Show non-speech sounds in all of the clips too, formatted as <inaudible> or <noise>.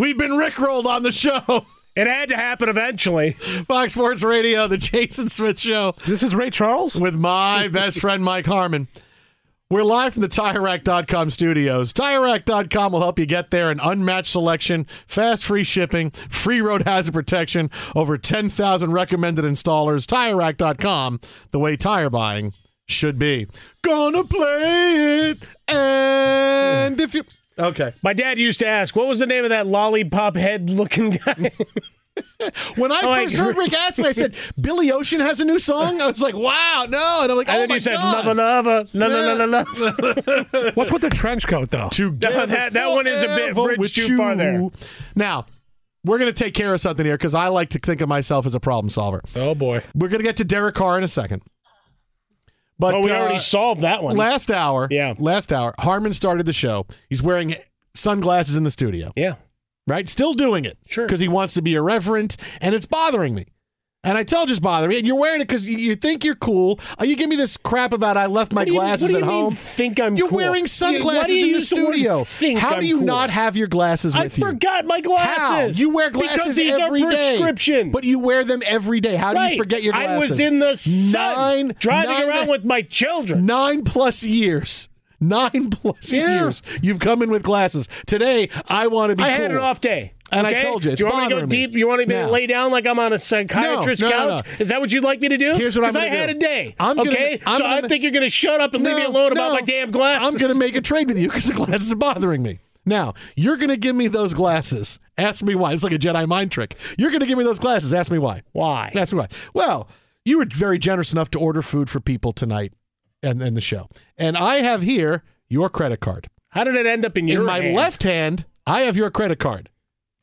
We've been rickrolled on the show. <laughs> It had to happen eventually. Fox Sports Radio, the Jason Smith Show. This is Ray Charles with my <laughs> best friend Mike Harmon. We're live from the TireRack.com studios. TireRack.com will help you get there. An unmatched selection, fast free shipping, free road hazard protection, over 10,000 recommended installers. TireRack.com, the way tire buying should be. Gonna play it. And if you. Okay. My dad used to ask, what was the name of that lollipop head looking guy? <laughs> when I Oh, first I- heard Rick Astley, I said, Billy Ocean has a new song? I was like, wow, no. And I'm like, oh my you said, God. lava, lava, la, la, la, la, la. <laughs> What's with the trench coat, though? Together <laughs> that- that one is a bit bridge too far there. Now, we're going to take care of something here because I like to think of myself as a problem solver. Oh, boy. We're going to get to Derek Carr in a second. But oh, we uh, already solved that one. last hour, Yeah. last hour, Harmon started the show. He's wearing sunglasses in the studio, yeah. right? Still doing it. Sure. Because he wants to be irreverent, and it's bothering me. And I tell just bother me. And you're wearing it because you, you think you're cool. Uh, you give me this crap about I left my you- glasses what do you at home. think I'm You're cool? wearing sunglasses you in the studio. How I'm do you cool? not have your glasses I with you? I forgot my glasses. How? You wear glasses every day. prescription. But you wear them every day. How do Right. you forget your glasses? I was in the sun Nine, driving nine- around with my children. nine plus years. Nine plus Yeah. years. You've come in with glasses. Today, I want to be I cool. had an off day. And I told you, it's Do you want me to go me. deep? You want me to lay down like I'm on a psychiatrist's No, no, couch? Is that what you'd like me to do? Here's what I'm Because I gonna had do. a day. I'm gonna- okay, I'm so gonna- I think you're going to shut up and leave me alone about my damn glasses. I'm going to make a trade with you because the glasses are bothering me. Now, you're going to give me those glasses. Ask me why. It's like a Jedi mind trick. You're going to give me those glasses. Ask me why. Why? Ask me why. Well, you were very generous enough to order food for people tonight and, and the show. And I have here your credit card. How did it end up in your In my hand? left hand, I have your credit card.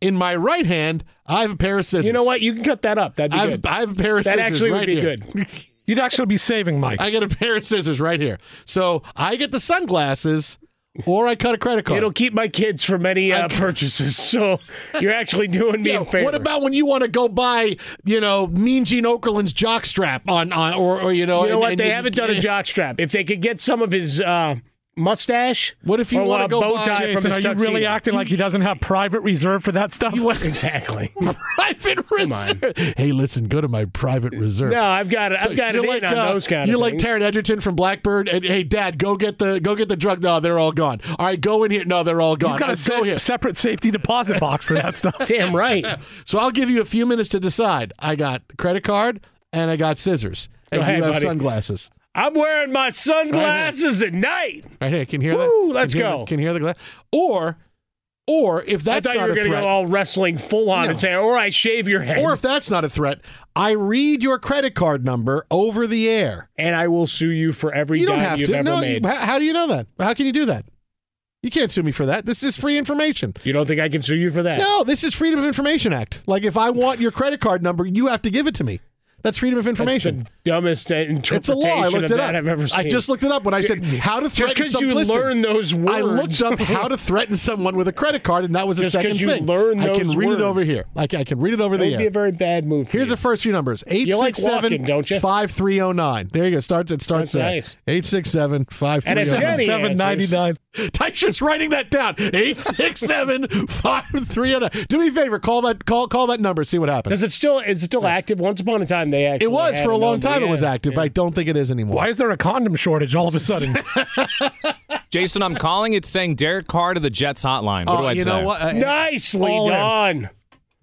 In my right hand, I have a pair of scissors. You know what? You can cut that up. That'd be I have, good. I have a pair of that scissors That actually right would be here. good. <laughs> You'd actually be saving Mike. I get a pair of scissors right here. So I get the sunglasses, or I cut a credit card. It'll keep my kids from any uh, purchases. <laughs> So you're actually doing me Yeah, a favor. what about when you want to go buy, you know, Mean Gene Okerlund's jockstrap on, on or, or you know, You know and- what? and- They and- haven't done a jockstrap. If they could get some of his uh, mustache? What if you wanna go bow buy- tie from Jason, his are you really tuxedo? acting like he doesn't have private reserve for that stuff? <laughs> Exactly. <laughs> private reserve. Hey, listen, go to my private reserve. No, I've got So I've got it like, in on uh, those kind You're of like things. Taryn Edgerton from Blackbird, and hey, Dad, go get the go get the drug. No, they're all gone. All right, go in here. No, they're all gone. He's got Uh, a go se- here. separate safety deposit box for that stuff. <laughs> Damn right. So I'll give you a few minutes to decide. I got credit card and I got scissors, and Go ahead, you have buddy. sunglasses. I'm wearing my sunglasses at night. Right here, can hear Woo, that? let's can go. the- can you hear the glass? Or, or if that's a threat. I thought you not were a going to go all wrestling full on No. and say, "Or I shave your head, or if that's not a threat, I read your credit card number over the air. and I will sue you for every You don't have you've to. ever No, made." you- how, do you know that? How can you do that? You can't sue me for that. This is free information. You don't think I can sue you for that? No, this is Freedom of Information Act. Like if I want your credit card number, you have to give it to me. That's freedom of information. The dumbest interpretation It's a law. I looked of it that up. I've ever seen. I just looked it up when I said how to just threaten because some- you listen, learn those words. I looked up how to threaten someone with a credit card, and that was a Just 'cause second you thing. learn I can read words. it over here. I can, I can read it over That the would be a very bad move. Here's you. the first few numbers: eight You like six seven walking, don't you? five three zero nine. There you go. Starts it starts That's there. nice. Eight six seven five oh And three if zero nine. Jenny Seven ninety nine. <laughs> Tyson's writing that down. Eight six seven five three zero nine. Do me a favor. Call that call call that number. See what happens. Does it still is it still active? Once upon a time, they actually It was had for a long number. Time. It was active, yeah. but I don't think it is anymore. Why is there a condom shortage all of a sudden? <laughs> Jason, I'm calling. It's saying Derek Carr to the Jets hotline. What Oh, do I you say? know what? Uh, Nicely All in. done.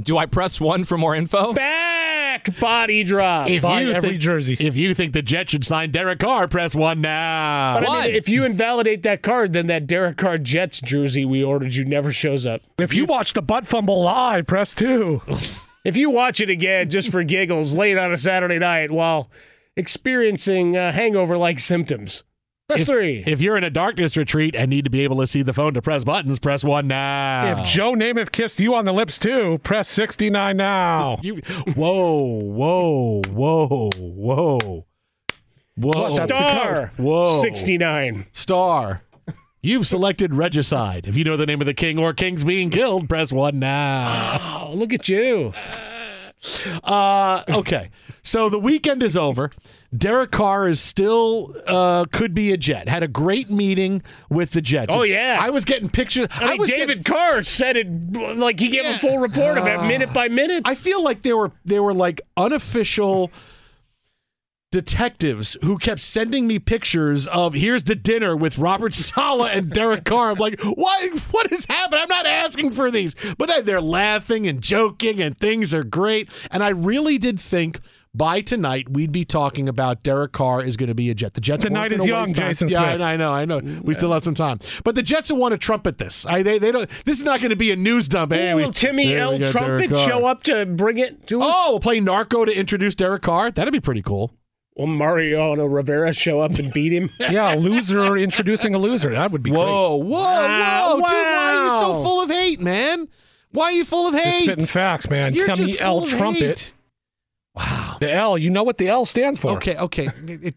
Do I press one for more info? Back body drop. If Buy you every think, jersey. If you think the Jets should sign Derek Carr, press one now. But I mean, if you invalidate that card, then that Derek Carr Jets jersey we ordered you never shows up. if you watch the butt fumble live, press two. <laughs> If you watch it again just for giggles late on a Saturday night while experiencing uh, hangover-like symptoms, press if, three. if you're in a darkness retreat and need to be able to see the phone to press buttons, press one now. If Joe Namath kissed you on the lips too, press sixty nine now. <laughs> You, whoa, whoa, whoa, whoa, whoa, That's Star Whoa. 69. star. You've selected regicide. If you know the name of the king or kings being killed, press one now. Oh, look at you. <laughs> Uh, okay, so the weekend is over. Derek Carr is still uh, could be a Jet. Had a great meeting with the Jets. Oh, yeah. I was getting pictures. I mean, was David getting- Carr said it like he gave Yeah. a full report of it minute by minute. I feel like there were there were like unofficial detectives who kept sending me pictures of here's the dinner with Robert Saleh and Derek Carr. I'm like, what what is happening? I'm not asking for these. But they're laughing and joking and things are great. And I really did think by tonight we'd be talking about Derek Carr is going to be a Jet. The Jets The is young, time. Jason Yeah, Smith. I know, I know. We still have some time. But the Jets will want to trumpet this. I, they, they don't. This is not going to be a news dump. Hey, Ooh, we- will Timmy L. Trumpet show up to bring it to us? Oh, we'll play Narco to introduce Derek Carr. That'd be pretty cool. Will Mariano Rivera show up and beat him? <laughs> Yeah, loser introducing a loser. That would be Whoa, whoa, Wow, whoa, dude! Why are you so full of hate, man? Why are you full of great. Just hate? spitting facts, man. You're Timmy just L. full of Trumpet. hate. Wow. The L. You know what the L stands for? Okay, okay. It-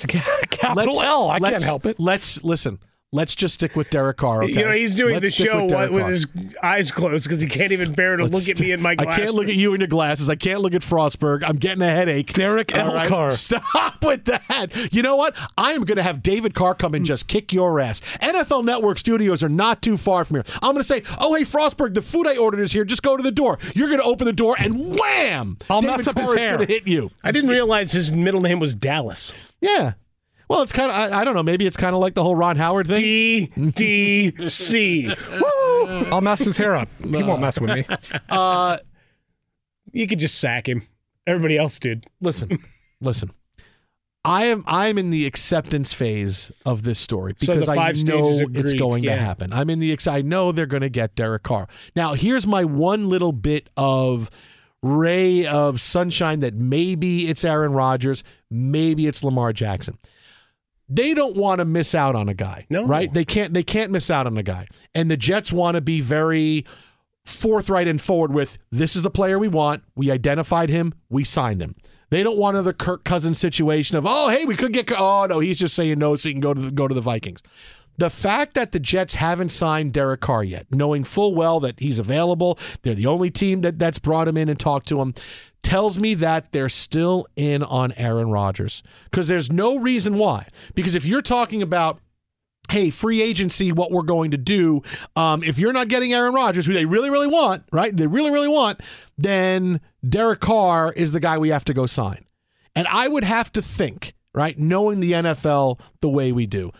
It's a <laughs> capital let's- L. I can't help it. Let's listen. Let's just stick with Derek Carr. Okay? You know, he's doing Let's the show with, Derek with his eyes closed because he can't even bear to Let's look at me in my glasses. I can't look at you in your glasses. I can't look at Frostberg. I'm getting a headache. Derek All L. right? Carr. Stop with that. You know what? I am going to have David Carr come and just kick your ass. NFL Network studios are not too far from here. I'm going to say, oh, hey, Frostberg, the food I ordered is here. Just go to the door. You're going to open the door and wham! I'll David mess up Carr his is hair. going to hit you. I didn't realize his middle name was Dallas. Yeah. Well, it's kind of, I, I don't know, maybe it's kind of like the whole Ron Howard thing. D D C. <laughs> I'll mess his hair up. He won't mess with me. <laughs> Uh, You could just sack him. Everybody else did. listen, listen. I am I'm in the acceptance phase of this story So because I know it's grief, going to happen. I'm in the ex- I know they're going to get Derek Carr. Now, here's my one little bit of ray of sunshine that maybe it's Aaron Rodgers, maybe it's Lamar Jackson. They don't want to miss out on a guy, No. right? They can't. They can't miss out on a guy, and the Jets want to be very forthright and forward with this is the player we want. We identified him. We signed him. They don't want another Kirk Cousins situation of oh hey we could get oh no he's just saying no so he can go to the, go to the Vikings. The fact that the Jets haven't signed Derek Carr yet, knowing full well that he's available, they're the only team that that's brought him in and talked to him. Tells me that they're still in on Aaron Rodgers because there's no reason why. Because if you're talking about hey, free agency, what we're going to do. Um, if you're not getting Aaron Rodgers, who they really, really want, right? They really, really want, then Derek Carr is the guy we have to go sign. And I would have to think, right, knowing the NFL the way we do,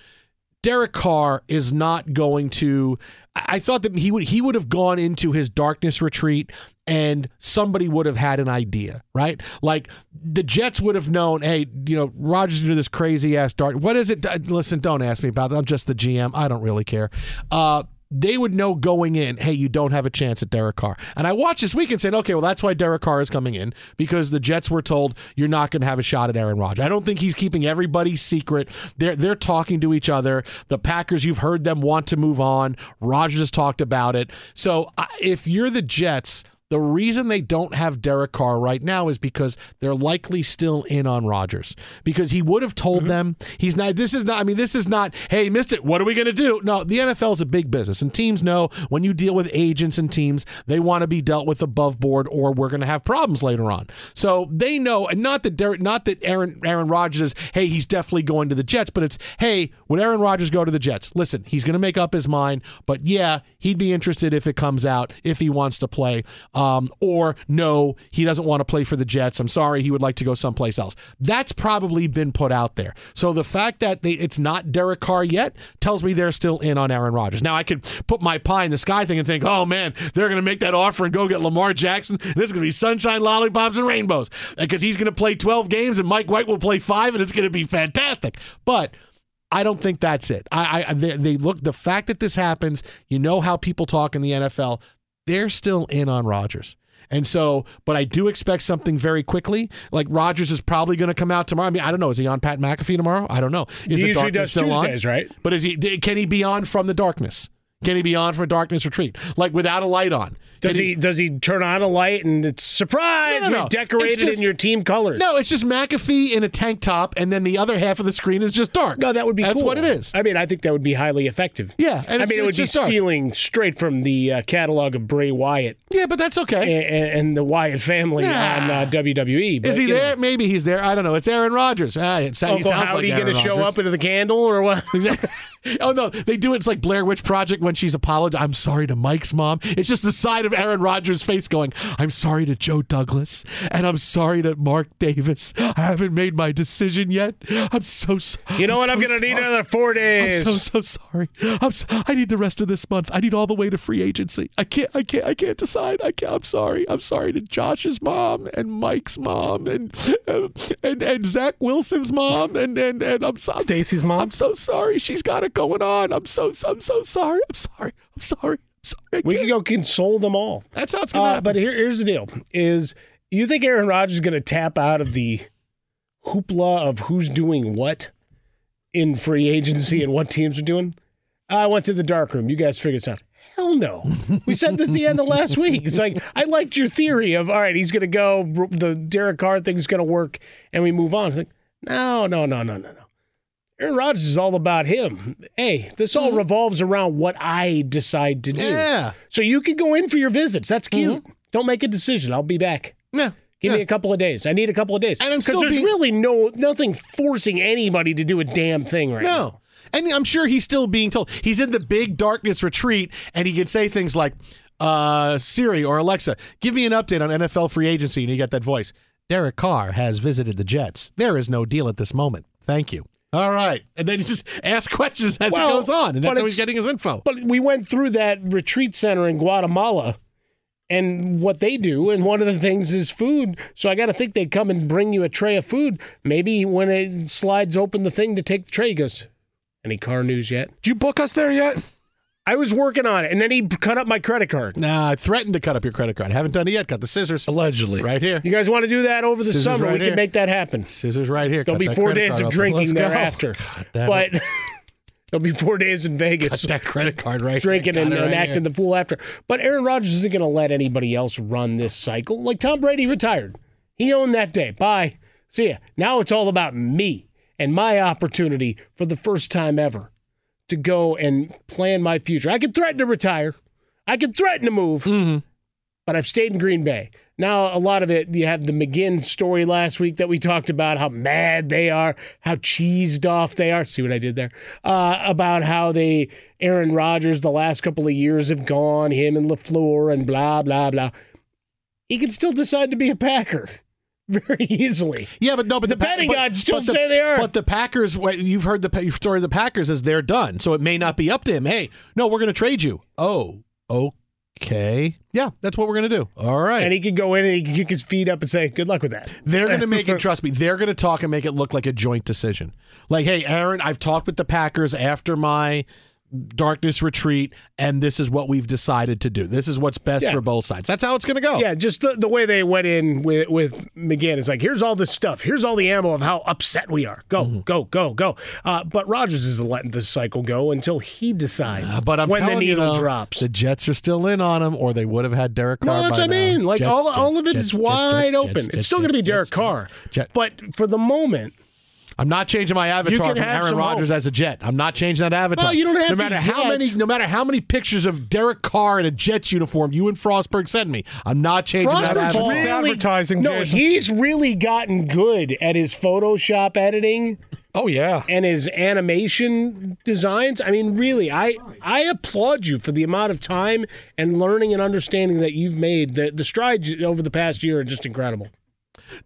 Derek Carr is not going to. I thought that he would he would have gone into his darkness retreat and somebody would have had an idea, right? Like the Jets would have known, hey, you know, Rodgers do this crazy ass dark. What is it? Listen, don't ask me about that. I'm just the GM. I don't really care. Uh, they would know going in, hey, you don't have a chance at Derek Carr. And I watched this week and said, okay, well, that's why Derek Carr is coming in because the Jets were told you're not going to have a shot at Aaron Rodgers. I don't think he's keeping everybody secret. They're they're talking to each other. The Packers, you've heard them want to move on. Rodgers has talked about it. So if you're the Jets the reason they don't have Derek Carr right now is because they're likely still in on Rodgers because he would have told mm-hmm. them he's not. This is not. I mean, this is not. Hey, missed it. What are we going to do? No, the NFL is a big business, and teams know when you deal with agents and teams, they want to be dealt with above board, or we're going to have problems later on. So they know, and not that Derek, not that Aaron Aaron Rodgers is. Hey, he's definitely going to the Jets, but it's hey, would Aaron Rodgers go to the Jets? Listen, he's going to make up his mind, but yeah, he'd be interested if it comes out if he wants to play um, or no, he doesn't want to play for the Jets. I'm sorry, he would like to go someplace else. That's probably been put out there. So the fact that they, it's not Derek Carr yet tells me they're still in on Aaron Rodgers. Now I could put my pie in the sky thing and think, oh man, they're going to make that offer and go get Lamar Jackson. This is going to be sunshine, lollipops, and rainbows because he's going to play 12 games and Mike White will play five, and it's going to be fantastic. But I don't think that's it. I, I they, they, look the fact that this happens. You know how people talk in the NFL. They're still in on Rodgers. And so, but I do expect something very quickly. Like Rodgers is probably going to come out tomorrow. I mean, I don't know. Is he on Pat McAfee tomorrow? I don't know. Is he the darkness still Tuesdays, on? Right. But is he? Can he be on from the darkness? Can he be on for a darkness retreat? Like without a light on? Does he, he, does he turn on a light and it's surprise? No, no, no. We decorated just, in your team colors. No, it's just McAfee in a tank top, and then the other half of the screen is just dark. No, that would be. That's cool. what it is. I mean, I think that would be highly effective. Yeah, I mean, it would be stealing straight from the uh, catalog of Bray Wyatt. Yeah, but that's okay. And, and the Wyatt family nah. on uh, WWE. But, is he there? Know. Maybe he's there. I don't know. It's Aaron Rodgers. Ah, it, Uncle he sounds Howdy like going to show up into the candle or what? <laughs> oh no, they do it. It's like Blair Witch Project when she's apologizing. I'm sorry to Mike's mom. It's just the side of Aaron Rodgers' face going, "I'm sorry to Joe Douglas, and I'm sorry to Mark Davis. I haven't made my decision yet. I'm so sorry. You know I'm what? So I'm going to need another four days. I'm so so sorry. I'm so, I need the rest of this month. I need all the way to free agency. I can't. I can't. I can't decide. I can't. I'm sorry. I'm sorry to Josh's mom and Mike's mom and and and Zach Wilson's mom and and and I'm so Stacy's mom. I'm so sorry. She's got it going on. I'm so I'm so sorry. I'm sorry. I'm sorry. I'm sorry. We can go console them all. That's how it's gonna uh, happen. But here, here's the deal: is you think Aaron Rodgers is gonna tap out of the hoopla of who's doing what in free agency and what teams are doing? I went to the dark room. You guys figured this out. Hell no. We said this the end of last week. It's like I liked your theory of all right, he's going to go. The Derek Carr thing's going to work, and we move on. It's like no, no, no, no, no, no. Aaron Rodgers is all about him. Hey, this all mm-hmm. revolves around what I decide to do. Yeah. So you can go in for your visits. That's cute. Mm-hmm. Don't make a decision. I'll be back. Yeah. Give yeah. me a couple of days. I need a couple of days. And I'm still there's being... really no nothing forcing anybody to do a damn thing right now. no. now. And I'm sure he's still being told. He's in the big darkness retreat, and he can say things like, uh, Siri or Alexa, give me an update on NFL free agency. And you get that voice. Derek Carr has visited the Jets. There is no deal at this moment. Thank you. All right. And then he just asks questions as well, it goes on. And that's how he's getting his info. But we went through that retreat center in Guatemala and what they do. And one of the things is food. So I got to think they come and bring you a tray of food. Maybe when it slides open the thing to take the tray, goes, Any car news yet? Did you book us there yet? I was working on it, and then he cut up my credit card. Nah, I threatened to cut up your credit card. I haven't done it yet. Got the scissors. Allegedly. Right here. You guys want to do that over the Scissors summer? right we here. can make that happen. Scissors right here. There'll Cut be that four credit days card of open. drinking Let's go. thereafter. damn but <laughs> there'll be four days in Vegas. That credit card right Drinking here. and, it and right acting here. the fool after. But Aaron Rodgers isn't going to let anybody else run this cycle. Like Tom Brady retired. He owned that day. Bye. See ya. Now it's all about me and my opportunity for the first time ever to go and plan my future. I could threaten to retire. I could threaten to move, Mm-hmm. but I've stayed in Green Bay. Now, a lot of it, you have the McGinn story last week that we talked about, how mad they are, how cheesed off they are. See what I did there? Uh, about how they, Aaron Rodgers, the last couple of years have gone, him and LaFleur and blah, blah, blah. He can still decide to be a Packer <laughs> very easily. Yeah, but no, but The Pa- betting gods still the- say they are. But the Packers, you've heard the story of the Packers is they're done, so it may not be up to him. Hey, no, we're going to trade you. Oh, okay, yeah, that's what we're going to do. All right, And he could go in and he can kick his feet up and say, good luck with that. They're going to make <laughs> it, trust me, they're going to talk and make it look like a joint decision. Like, hey, Aaron, I've talked with the Packers after my darkness retreat, and this is what we've decided to do. This is what's best Yeah. for both sides. That's how it's going to go. Yeah, just the, the way they went in with, with McGinn. is like, here's all this stuff. Here's all the ammo of how upset we are. Go, Mm-hmm. go, go, go. Uh, but Rodgers is letting the cycle go until he decides Uh, But I'm when the telling you, needle though, drops. the Jets are still in on him, or they would have had Derek Carr. No, that's by what I mean. Like Jets, all, all of it Jets, is Jets, wide Jets, open. Jets, it's still going to be Jets, Derek Jets, Carr. Jets. But for the moment, I'm not changing my avatar from Aaron Rodgers hope. as a Jet. I'm not changing that avatar. Well, you don't have no to matter how yet. many, no matter how many pictures of Derek Carr in a Jets uniform you and Frostberg send me. I'm not changing that Frostberg's avatar. Really, advertising, No, Jason. he's really gotten good at his Photoshop editing. Oh yeah. and his animation designs. I mean, really, I I applaud you for the amount of time and learning and understanding that you've made. The the strides over the past year are just incredible.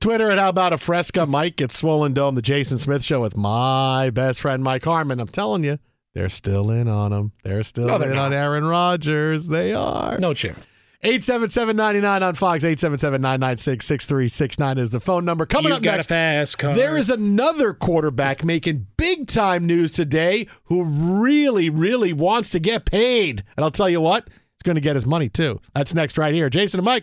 Twitter at How About a Fresca. Mike at Swollen Dome, the Jason Smith Show with my best friend Mike Harmon. I'm telling you, they're still in on him. They're still No, they're in on not. Aaron Rodgers. They are. No chance. 877-99 on Fox. 877-996-6369 is the phone number. Coming You've up next, car. there is another quarterback making big time news today who really, really wants to get paid. And I'll tell you what, he's going to get his money too. That's next right here. Jason and Mike.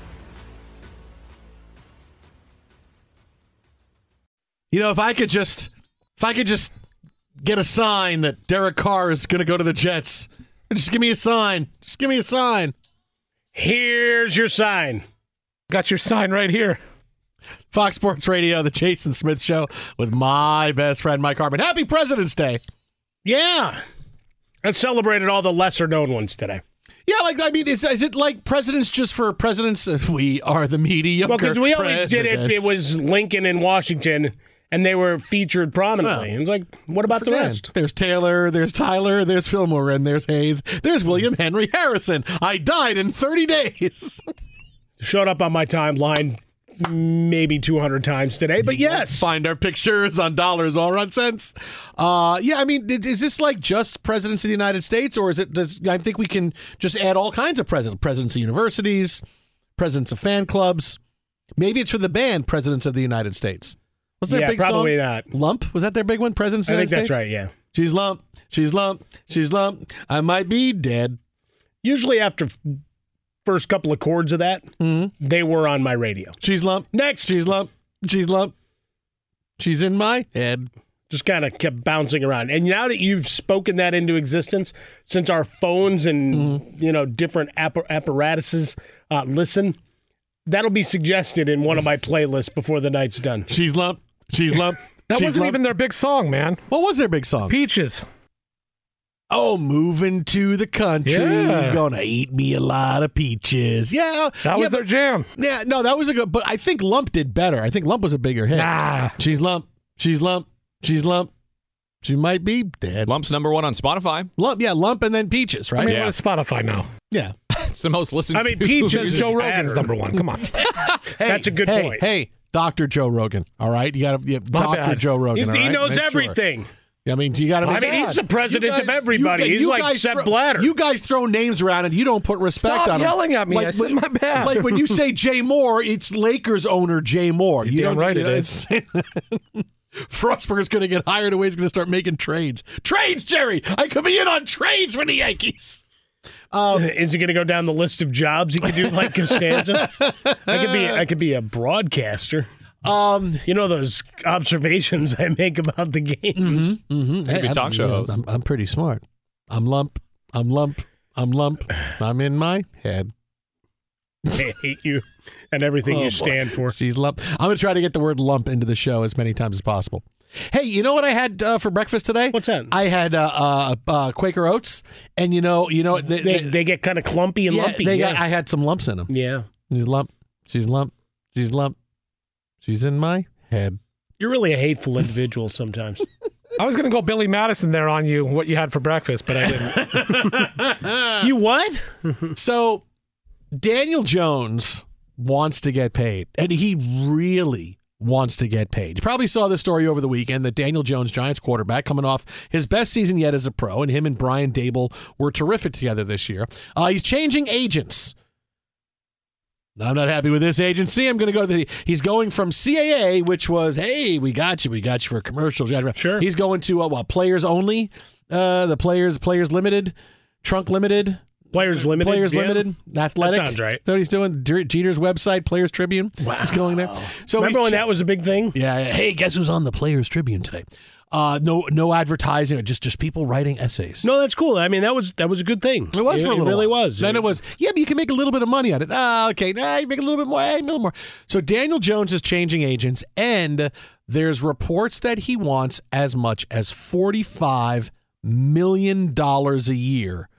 You know, if I could just, if I could just get a sign that Derek Carr is going to go to the Jets, just give me a sign. Just give me a sign. Here's your sign. Got your sign right here. Fox Sports Radio, the Jason Smith Show with my best friend Mike Harmon. Happy President's Day. Yeah. I celebrated all the lesser known ones today. Yeah, like I mean, is, is it like presidents just for presidents? <laughs> We are the mediocre. Well, because we always did it. It was Lincoln and Washington, and they were featured prominently. And it's like, what about the Forget. rest? There's Taylor, there's Tyler, there's Fillmore, and there's Hayes. There's William Henry Harrison. I died in 30 days. <laughs> Showed up on my timeline maybe 200 times today, but yes. Find our pictures on dollars or on cents. Uh, yeah, I mean, is this like just presidents of the United States, or is it? Does, I think we can just add all kinds of presidents: presidents of universities, presidents of fan clubs. Maybe it's for the band "Presidents of the United States." Was there Yeah, big probably song? not. Lump was that their big one? Presidents I think United that's States. right, yeah. She's lump. She's lump. She's lump. I might be dead. Usually after f- first couple of chords of that, they were on my radio. She's lump. Next. She's lump. She's lump. She's in my head. Just kind of kept bouncing around. And now that you've spoken that into existence, since our phones and Mm-hmm. you know different appar- apparatuses uh, listen, that'll be suggested in one of my playlists before the night's done. She's lump. She's lump. <laughs> That She's wasn't lump. even their big song, man. What was their big song? Peaches. Oh, moving to the country, Yeah. gonna eat me a lot of peaches. Yeah, That was yeah, their but, jam. yeah. No, that was a good. But I think Lump did better. I think Lump was a bigger hit. Nah. She's Lump. She's Lump. She's Lump. She might be dead. Lump's number one on Spotify. Lump, yeah, Lump, and then Peaches, I right? mean, Yeah. what is Spotify now? yeah. <laughs> It's the most listened I mean, to. Peaches Joe Joe Rogan's Rogan's number one. Come on. <laughs> Hey, That's a good hey, point. Hey, Doctor Joe Rogan. All right, you got to, bad. Joe Rogan. He's- he right? knows Make sure. everything. I mean, you got to. I mean, he's the president of everybody. He's like Sepp throw, Blatter. You guys throw names around and you don't put respect Stop on 'em. yelling at me. I said my bad. Like when you say Jay Moore, it's Lakers owner Jay Moore. You damn don't right you it know, is. it's- <laughs> Frostberg's going to get hired away. He's going to start making trades. Trades, Jerry. I could be in on trades for the Yankees. <laughs> Is he going to go down the list of jobs he could do like Costanza? I could be. I could be a broadcaster. Um, You know those observations I make about the games. mhm. Maybe I'm- talk show I'm- host. I'm, I'm pretty smart. I'm lump. I'm lump. I'm lump. I'm in my head. <laughs> I hate you and everything Oh, you boy. stand for. She's lump. I'm going to try to get the word lump into the show as many times as possible. Hey, you know what I had uh, for breakfast today? What's that? I had uh, uh, uh, Quaker oats, and you know, you know, they, They, they- they get kind of clumpy and yeah, lumpy. they yeah. got. I had some lumps in them. yeah. She's lump. She's lump. She's lump. She's in my head. You're really a hateful individual sometimes. <laughs> I was going to go Billy Madison there on you, what you had for breakfast, but I didn't. <laughs> you what? So Daniel Jones wants to get paid, and he really wants to get paid. You probably saw the story over the weekend that Daniel Jones, Giants quarterback, coming off his best season yet as a pro, and him and Brian Daboll were terrific together this year. Uh, he's changing agents. I'm not happy with this agency. I'm going to go to the. He's going from CAA, which was, hey, we got you, we got you for a commercial. Sure. He's going to uh, what? Players only. Uh, the players, players limited, trunk limited. Players limited. Players yeah. Limited, Athletic. That sounds right. What he's doing. Jeter's website, Players Tribune. Wow. He's going there. So Remember when that was a big thing? Yeah. Hey, guess who's on the Players Tribune today? Uh, no, no advertising. Just, just people writing essays. No, that's cool. I mean, that was that was a good thing. It was it, for a little. it really while. was. Then it was, yeah, but you can make a little bit of money on it. Ah, okay. Nah, you make a little bit more. Hey, a little more. So Daniel Jones is changing agents, and there's reports that he wants as much as $45 million a year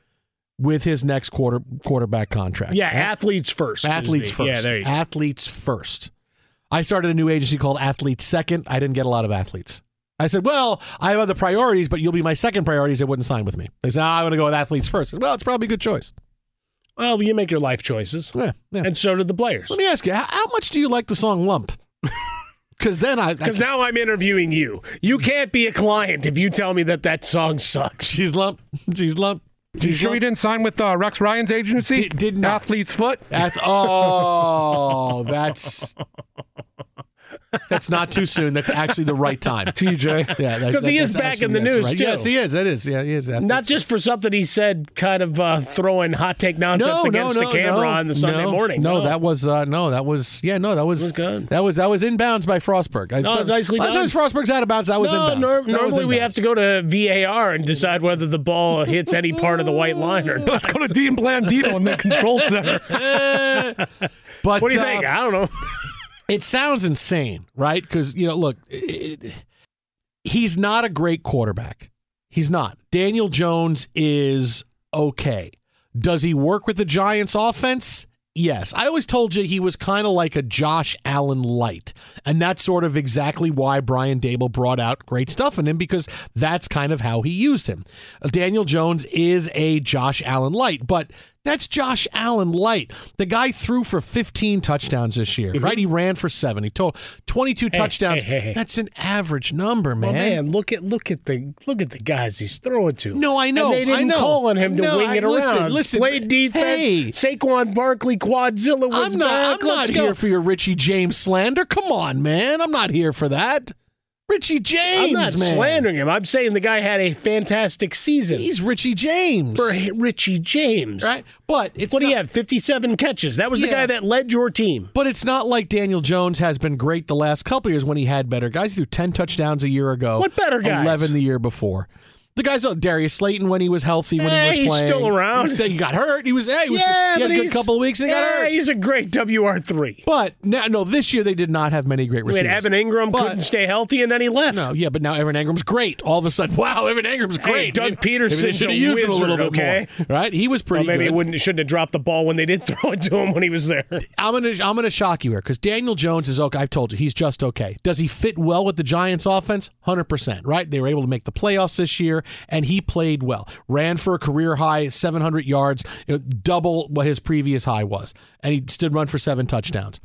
with his next quarter quarterback contract. Yeah, athletes first. Athletes first. Yeah, there you go. Athletes first. I started a new agency called Athletes Second. I didn't get a lot of athletes. I said, well, I have other priorities, but you'll be my second priorities. They wouldn't sign with me. They said, ah, I'm going to go with athletes first. I said, well, it's probably a good choice. Well, you make your life choices, Yeah, yeah. and so did the players. Let me ask you, how, much do you like the song Lump? <laughs> Because then I, I Because now I'm interviewing you. You can't be a client if you tell me that that song sucks. she's lump, <laughs> she's lump, You sure you didn't sign with uh, Rex Ryan's agency? Did- did not. Athlete's Foot. That's oh, that's that's not too soon. That's actually the right time. <laughs> TJ. Yeah, that's, 'Cause he that's is back in the news, right. too. Yes, he is. That is. Yeah, he is. Not just for something he said, kind of uh, throwing hot take nonsense no, no, against no, the camera no, on the Sunday no, morning. No, that was uh, no, that was yeah, no, that was, was good. that was that was inbounds by Frostberg. I, No, it was nicely a done. times Frostberg's out of bounds. That was no, inbounds. nor- That was normally we have to go to VAR and decide whether the ball hits any part of the white line or <laughs> not. Let's go to Dean Blandino in the control center. <laughs> But What do you uh, think? I don't know. It sounds insane, right? Because you know, look, it, he's not a great quarterback. He's not. Daniel Jones is okay. Does he work with the Giants' offense? Yes. I always told you he was kind of like a Josh Allen light. And that's sort of exactly why Brian Daboll brought out great stuff in him because that's kind of how he used him. Uh, Daniel Jones is a Josh Allen light, but that's Josh Allen light. The guy threw for 15 touchdowns this year, right? He ran for seven. He told 22 touchdowns. Mm-hmm. hey, hey. That's an average number, man. Well, man, look at look at the look at the guys he's throwing to. No, I know. And they didn't I know. call on him to No, wing I- it listen, around. listen. Play defense. Hey. Saquon Barkley, Quadzilla was I'm not. back. I'm not Let's here go. for your Richie James slander. Come on, man. I'm not here for that. Richie James, I'm not man. slandering him. I'm saying the guy had a fantastic season He's Richie James, for Richie James. right? But it's What do you have? 57 catches. That was the guy that led your team. But it's not like Daniel Jones has been great the last couple years when he had better guys. He threw ten touchdowns a year ago. What better guys? Eleven the year before. The guys, oh, Darius Slayton when he was healthy, when Eh, he was he's playing, still around. He, still- he got hurt. He was, hey, he, was, yeah, he had a good couple of weeks and he got hurt. He's a great WR3. But now, no, this year they did not have many great I mean, receivers. Evan Engram But- couldn't stay healthy, and then he left. No, yeah, but now Evan Engram's great. All of a sudden, <laughs> wow, Evan Engram's Hey, great. Doug Maybe- they should have used him a little bit okay? more, right? He was pretty Well, maybe good. he wouldn't shouldn't have dropped the ball when they did <laughs> throw it to him when he was there. I'm gonna I'm gonna shock you here because Daniel Jones is okay. I've told you he's just okay. Does he fit well with the Giants' offense? Hundred percent, right? They were able to make the playoffs this year, and he played well. Ran for a career high 700 yards, you know, double what his previous high was, and he stood run for seven touchdowns.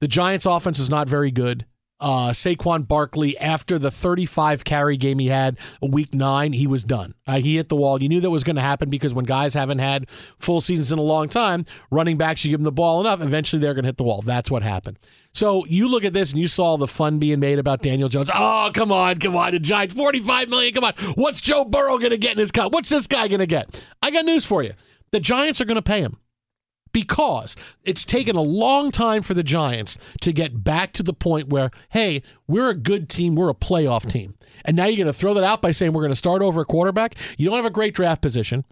The Giants' offense is not very good. Uh, Saquon Barkley, after the 35 carry game he had week nine, he was done. Uh, he hit the wall. You knew that was going to happen because when guys haven't had full seasons in a long time, running backs, you give them the ball enough, eventually they're going to hit the wall. That's what happened. So you look at this and you saw the fun being made about Daniel Jones. Oh, come on, come on. The Giants, 45 million. Come on. What's Joe Burrow going to get in his cut? What's this guy going to get? I got news for you. The Giants are going to pay him because it's taken a long time for the Giants to get back to the point where, hey, we're a good team, we're a playoff team. And now you're going to throw that out by saying we're going to start over a quarterback. You don't have a great draft position.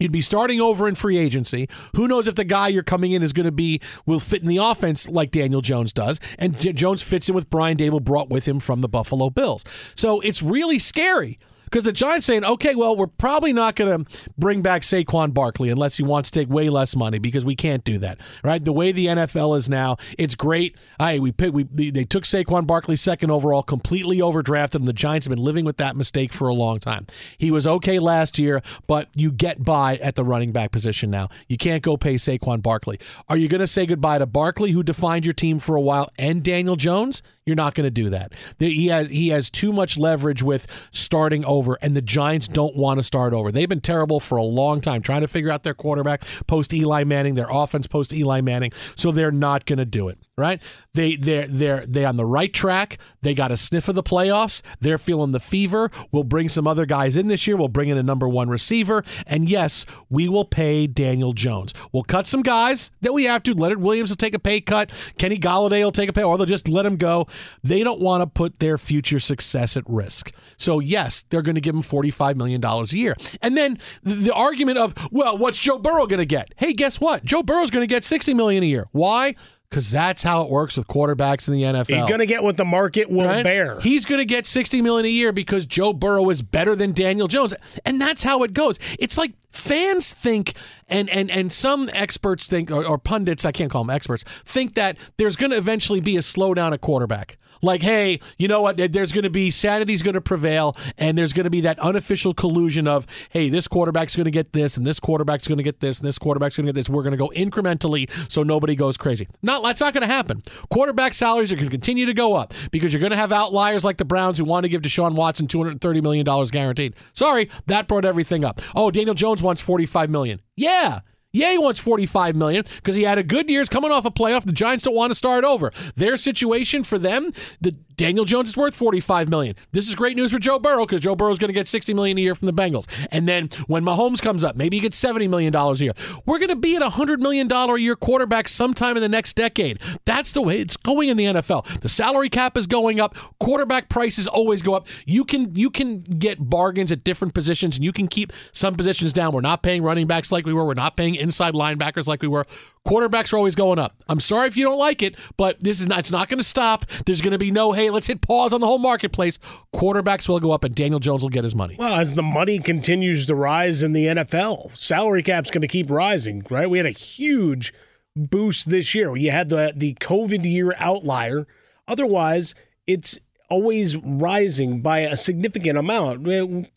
You'd be starting over in free agency. Who knows if the guy you're coming in is going to be will fit in the offense like Daniel Jones does, and J- Jones fits in with Brian Daboll brought with him from the Buffalo Bills. So it's really scary because the Giants saying, okay, well, we're probably not going to bring back Saquon Barkley unless he wants to take way less money because we can't do that, right? The way the NFL is now, it's great. Hey, we pick, we they took Saquon Barkley second overall, completely overdrafted, and the Giants have been living with that mistake for a long time. He was okay last year, but you get by at the running back position now. You can't go pay Saquon Barkley. Are you going to say goodbye to Barkley, who defined your team for a while, and Daniel Jones? You're not going to do that. He has he has too much leverage with starting over, and the Giants don't want to start over. They've been terrible for a long time trying to figure out their quarterback post Eli Manning, their offense post Eli Manning. So they're not going to do it. Right? They they're they're they on the right track. They got a sniff of the playoffs. They're feeling the fever. We'll bring some other guys in this year. We'll bring in a number one receiver, and yes, we will pay Daniel Jones. We'll cut some guys that we have to. Leonard Williams will take a pay cut. Kenny Golladay will take a pay, or they'll just let him go. They don't want to put their future success at risk. So yes, they're going to give him forty-five million dollars a year. And then the, the argument of, well, what's Joe Burrow going to get? Hey, guess what? Joe Burrow's going to get 60 million a year. Why? Because that's how it works with quarterbacks in the NFL. He's going to get what the market will Right? bear. He's going to get 60 million a year because Joe Burrow is better than Daniel Jones. And that's how it goes. It's like fans think and and and some experts think or, or pundits i can't call them experts think that there's going to eventually be a slowdown at quarterback like hey you know what? There's going to be sanity's going to prevail and there's going to be that unofficial collusion of hey this quarterback's going to get this and this quarterback's going to get this and this quarterback's going to get this. We're going to go incrementally so nobody goes crazy. Not that's not going to happen. Quarterback salaries are going to continue to go up because you're going to have outliers like the browns who want to give deshaun watson $230 million guaranteed. Sorry that brought everything up. Oh daniel jones wants 45 million. Yeah. Yeah, he wants 45 million because he had a good year. Coming off a playoff. The Giants don't want to start over. Their situation for them, the Daniel Jones is worth 45 million. This is great news for Joe Burrow because Joe Burrow is going to get 60 million a year from the Bengals. And then when Mahomes comes up, maybe he gets 70 million dollars a year. We're going to be at a 100 million dollar a year quarterback sometime in the next decade. That's the way it's going in the NFL. The salary cap is going up. Quarterback prices always go up. You can you can get bargains at different positions and you can keep some positions down. We're not paying running backs like we were. We're not paying inside linebackers like we were. Quarterbacks are always going up. I'm sorry if you don't like it, but this is not, it's not going to stop. There's going to be no, hey, let's hit pause on the whole marketplace. Quarterbacks will go up, and Daniel Jones will get his money. Well, as the money continues to rise in the NFL, salary cap's going to keep rising, right? We had a huge boost this year. You had the the COVID year outlier. Otherwise, it's always rising by a significant amount.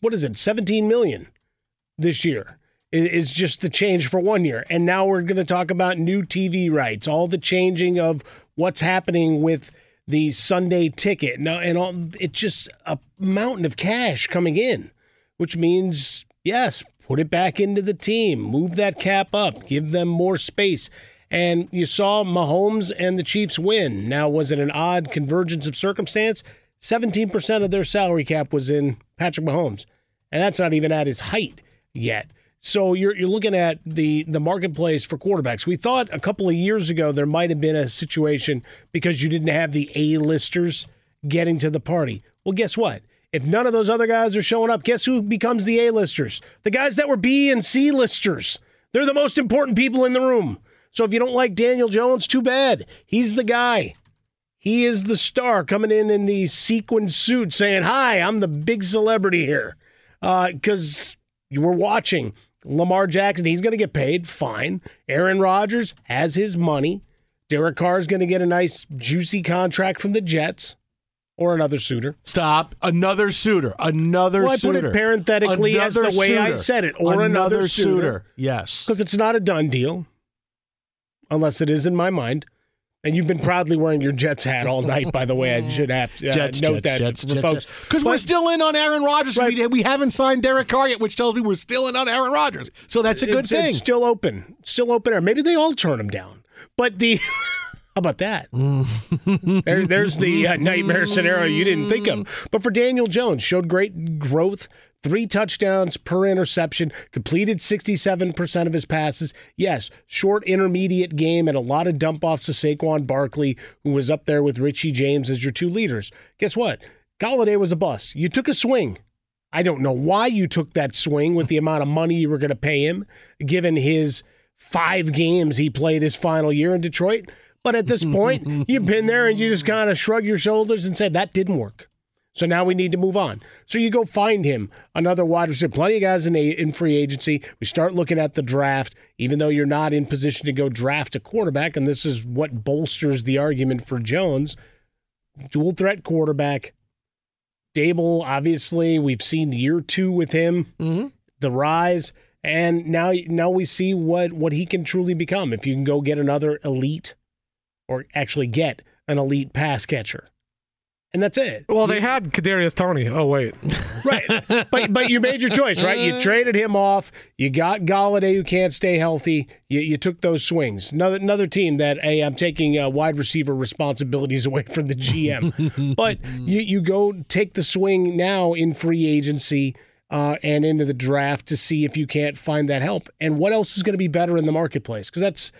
What is it? 17 million this year is just the change for one year. And now we're going to talk about new TV rights, all the changing of what's happening with the Sunday ticket. Now, and all, it's just a mountain of cash coming in, which means, yes, put it back into the team, move that cap up, give them more space. And you saw Mahomes and the Chiefs win. Now, was it an odd convergence of circumstance? 17% of their salary cap was in Patrick Mahomes. And that's not even at his height yet. So you're you're looking at the the marketplace for quarterbacks. We thought a couple of years ago there might have been a situation because you didn't have the A-listers getting to the party. Well, guess what? If none of those other guys are showing up, guess who becomes the A-listers? The guys that were B and C listers. They're the most important people in the room. So if you don't like Daniel Jones, too bad. He's the guy. He is the star coming in in the sequin suit saying, Hi, I'm the big celebrity here. Uh, you were watching. Lamar Jackson, he's going to get paid. Fine. Aaron Rodgers has his money. Derek Carr is going to get a nice, juicy contract from the Jets or another suitor. Stop. Another suitor. Another well, suitor. I put it parenthetically another as the way suitor. I said it, or another, another suitor. suitor. Yes. Because it's not a done deal, unless it is in my mind. And you've been proudly wearing your Jets hat all night, by the way. I should have uh, Jets, note Jets, that Jets, for Jets, folks. Because we're still in on Aaron Rodgers. Right. We, we haven't signed Derek Carr yet, which tells me we're still in on Aaron Rodgers. So that's a good it's, thing. It's still open. Still open. Or maybe they all turn him down. But the. <laughs> How about that? <laughs> there, there's the uh, nightmare scenario you didn't think of. But for Daniel Jones, showed great growth, three touchdowns per interception, completed 67% of his passes. Yes, short intermediate game and a lot of dump offs to Saquon Barkley, who was up there with Richie James as your two leaders. Guess what? Golladay was a bust. You took a swing. I don't know why you took that swing with the amount of money you were going to pay him, given his five games he played his final year in Detroit. But at this point, <laughs> you've been there and you just kind of shrug your shoulders and said, that didn't work. So now we need to move on. So you go find him another wide receiver. Plenty of guys in, a, in free agency. We start looking at the draft, even though you're not in position to go draft a quarterback. And this is what bolsters the argument for Jones. Dual threat quarterback. Daboll, obviously, we've seen year two with him, mm-hmm. the rise. And now, now we see what, what he can truly become if you can go get another elite or actually get an elite pass catcher. And that's it. Well, they had Kadarius Toney. Oh wait, <laughs> right. But but you made your choice, right? You <laughs> traded him off. You got Golladay, who can't stay healthy. You, you took those swings. Another another team that hey, I'm taking uh, wide receiver responsibilities <laughs> away from the GM. but you you go take the swing now in free agency. Uh, and into the draft to see if you can't find that help. And what else is going to be better in the marketplace? Because that's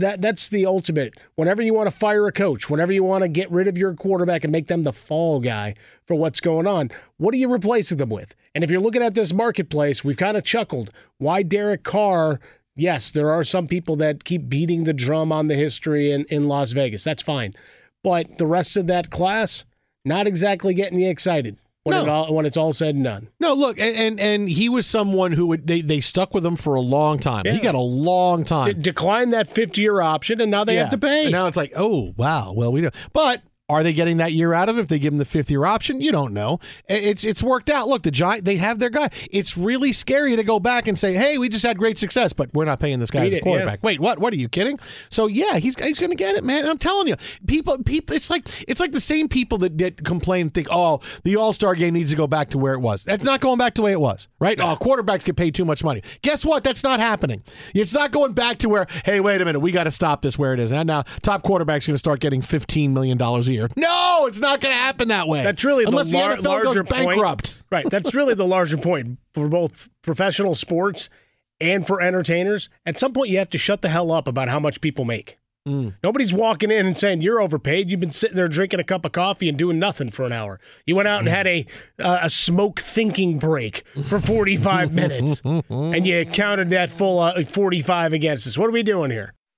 that that's the ultimate. Whenever you want to fire a coach, whenever you want to get rid of your quarterback and make them the fall guy for what's going on, what are you replacing them with? And if you're looking at this marketplace, we've kind of chuckled. Why Derek Carr? Yes, there are some people that keep beating the drum on the history in, in Las Vegas. That's fine. But the rest of that class, not exactly getting you excited. When, No. it all, when it's all said and done. No, look, and, and and he was someone who would they, they stuck with him for a long time. He got a long time. De- decline that 50 year option, and now they have to pay. And now it's like, oh wow, well we do. But are they getting that year out of him if they give him the fifth year option? You don't know. It's it's worked out. Look, the giant they have their guy. It's really scary to go back and say, hey, we just had great success, but we're not paying this guy Beat as a it, quarterback. Wait, what? What are you kidding? So yeah, he's he's going to get it, man. I'm telling you, people people. It's like it's like the same people that, that complain and think, oh, the All Star game needs to go back to where it was. That's not going back to the way it was, right? Oh, quarterbacks get paid too much money. Guess what? That's not happening. It's not going back to where, hey, wait a minute, we got to stop this where it is. And now top quarterback's are going to start getting $15 million a year. No, it's not going to happen that way. That's really Unless the, the, NFL goes point. bankrupt. Right. That's really the larger point for both professional sports and for entertainers. At some point, you have to shut the hell up about how much people make. Mm. Nobody's walking in and saying you're overpaid. You've been sitting there drinking a cup of coffee and doing nothing for an hour. You went out and had a uh, a smoke thinking break for 45 <laughs> minutes, and you counted that full uh, 45 against us. What are we doing here?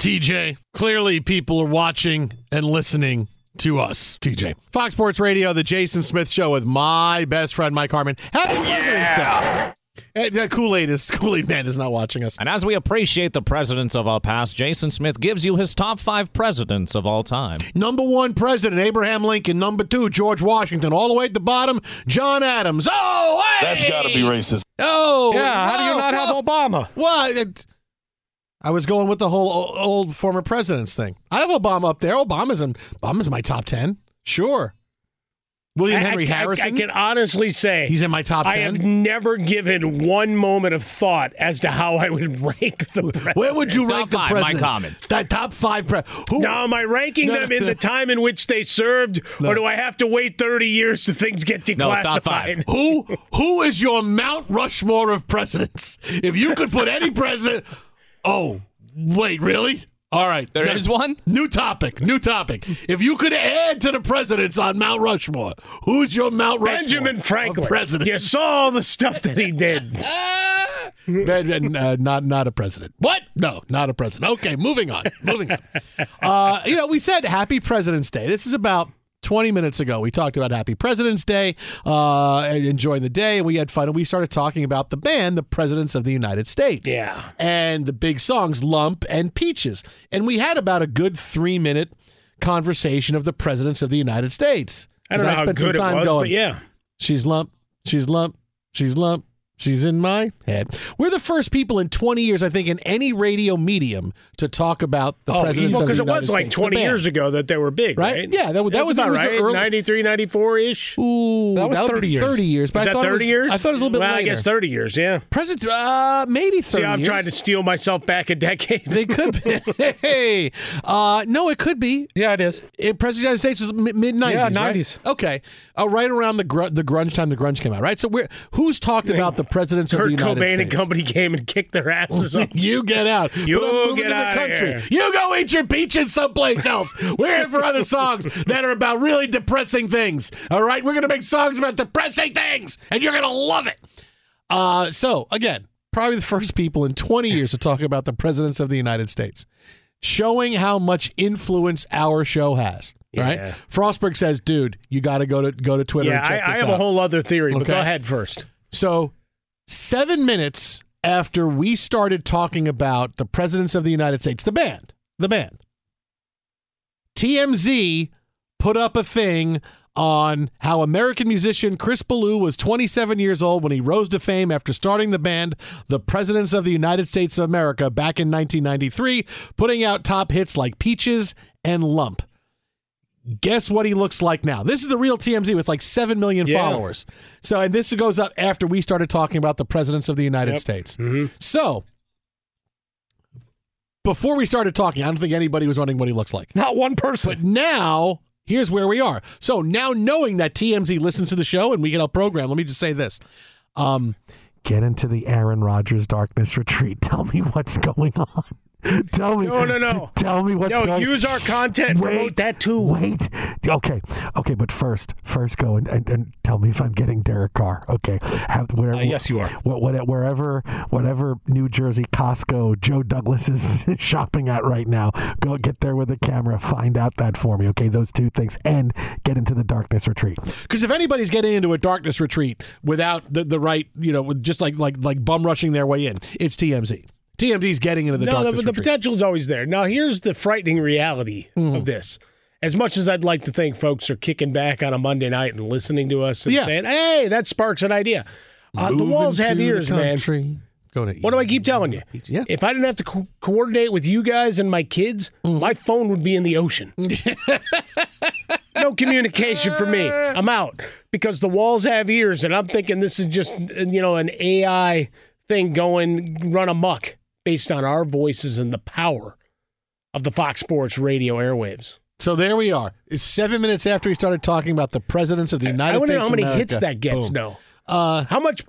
TJ, clearly people are watching and listening to us. TJ. Fox Sports Radio, the Jason Smith Show with my best friend Mike Harmon. Happy President's Day. Eh, Kool-Aid is <laughs> Kool-Aid Man is not watching us. And as we appreciate the presidents of our past, Jason Smith gives you his top five presidents of all time. Number one president, Abraham Lincoln. Number two, George Washington. All the way at the bottom, John Adams. Oh, hey! That's got to be racist. Oh, Yeah, how do you whoa, not have. Obama? What? It- I was going with the whole old former presidents thing. I have Obama up there. Obama's in Obama's in my top ten. Sure. William Henry I- I- Harrison. I, can honestly say He's in my top 10. I have never given one moment of thought as to how I would <laughs> rank the. President. Where would you Top rank the five, Mike president? Harmon. That top five. Pre- who? Now, am I ranking No, them no. in the time in which they served, No. or do I have to wait 30 years to things get declassified? No, declassified? top five. <laughs> Who who is your Mount Rushmore of presidents? If you could put any president, oh wait, really? All right, There There is one? New topic. New topic. If you could add to the presidents on Mount Rushmore, who's your Mount Rushmore? Benjamin Franklin. of presidents? You saw all the stuff that he did. <laughs> Ben- ben, uh, not not a president. What? No, not a president. Okay, moving on. Moving on. Uh, you know, we said Happy President's Day. This is about 20 minutes ago. We talked about Happy President's Day, uh, and enjoying the day, and we had fun. And we started talking about the band, the Presidents of the United States. Yeah. And the big songs, Lump and Peaches. And we had about a good three minute conversation of the Presidents of the United States. I don't know how spent some good it time was, going, but yeah. She's lump. She's lump. She's lump. She's in my head. We're the first people in 20 years, I think, in any radio medium to talk about the Oh, presidents of the United States. because it was like States. 20 years ago that they were big, Right? right? Yeah, that was- that was- it about was the right. early- 93, 94 ish. Ooh, That was 30 years. 30 years. But Is I that thought 30 it was, years? I thought it was a little bit well, later. I guess 30 years, yeah. Presidents, uh, maybe 30 See, I'm years. trying to steal myself back a decade. They could be. <laughs> hey, uh, no, it could be. Yeah, it is. It, President of the United States was mid nineties. Yeah, right? 90s. Okay, uh, right around the gr- the grunge time. The grunge came out, right? So, we're, who's talked about the presidents of the United Cobain States? and company came and kicked their asses <laughs> off. You get out. You but I'm moving get to the country. here. You go eat your peaches someplace else. We're here for other songs that are about really depressing things. All right, we're gonna make songs about depressing things, and you're gonna love it. Uh, so again, probably the first people in 20 years to talk about the presidents of the United States, showing how much influence our show has. Right? Yeah. Frostberg says, "Dude, you got to go to go to Twitter Yeah, and check I, I have out." a whole other theory, but go ahead first. So, seven minutes after we started talking about the presidents of the United States, the band, the band, TMZ put up a thing on how American musician Chris Ballew was 27 years old when he rose to fame after starting the band The Presidents of the United States of America back in 1993, putting out top hits like Peaches and Lump. Guess what he looks like now? This is the real TMZ with like 7 million Yeah. followers. So, and this goes up after we started talking about the presidents of the United Yep. States. Mhm. So, before we started talking, I don't think anybody was wondering what he looks like. Not one person. But now, here's where we are. So now knowing that TMZ listens to the show and we get a program, let me just say this. Um, get into the Aaron Rodgers darkness retreat. <laughs> Tell me what's going on. <laughs> Tell me. No, no, no. t- Tell me what's Yo, going No, use our content and wait, promote that too. Wait. Okay. Okay, but first, first go and, and, and tell me if I'm getting Derek Carr. Okay. Have wherever, Uh, yes, you are. What, what, wherever, whatever New Jersey Costco Joe Douglas is <laughs> shopping at right now, go get there with a camera. Find out that for me. Okay, those two things, and get into the darkness retreat. Because if anybody's getting into a darkness retreat without the, the right, you know, just like like like bum rushing their way in, it's TMZ. TMZ's getting into the no, the, the retreat. potential is always there. Now, here's the frightening reality Mm-hmm. of this. As much as I'd like to think folks are kicking back on a Monday night and listening to us and Yeah. saying, "Hey, that sparks an idea," uh, the walls have ears, man. What do I keep telling you? Yeah. If I didn't have to co- coordinate with you guys and my kids, Mm-hmm. my phone would be in the ocean. <laughs> no communication for me. I'm out because the walls have ears, and I'm thinking this is just you know an AI thing going run amok based on our voices and the power of the Fox Sports radio airwaves. So there we are. It's seven minutes after we started talking about the presidents of the United I wonder States. how many America. hits that gets. Boom. No. Uh, How much?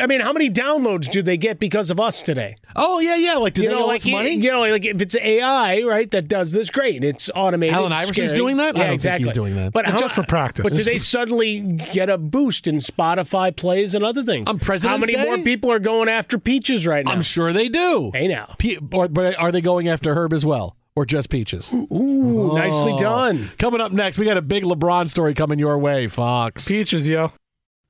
I mean, how many downloads do they get because of us today? oh yeah, yeah. Like, do you they know, owe like us money? You know, like if it's AI, right, that does this, great. It's automated. Allen it's Iverson's scary. doing that? I Yeah, don't think exactly. he's doing that. But how, just for practice. But do they suddenly get a boost in Spotify plays and other things? On President's How many Day? more people are going after peaches right now? I'm sure they do. Hey now. Pe- or, but are they going after Herb as well, or just Peaches? Ooh, nicely Oh. done. Coming up next, we got a big LeBron story coming your way, Fox. Peaches, yo.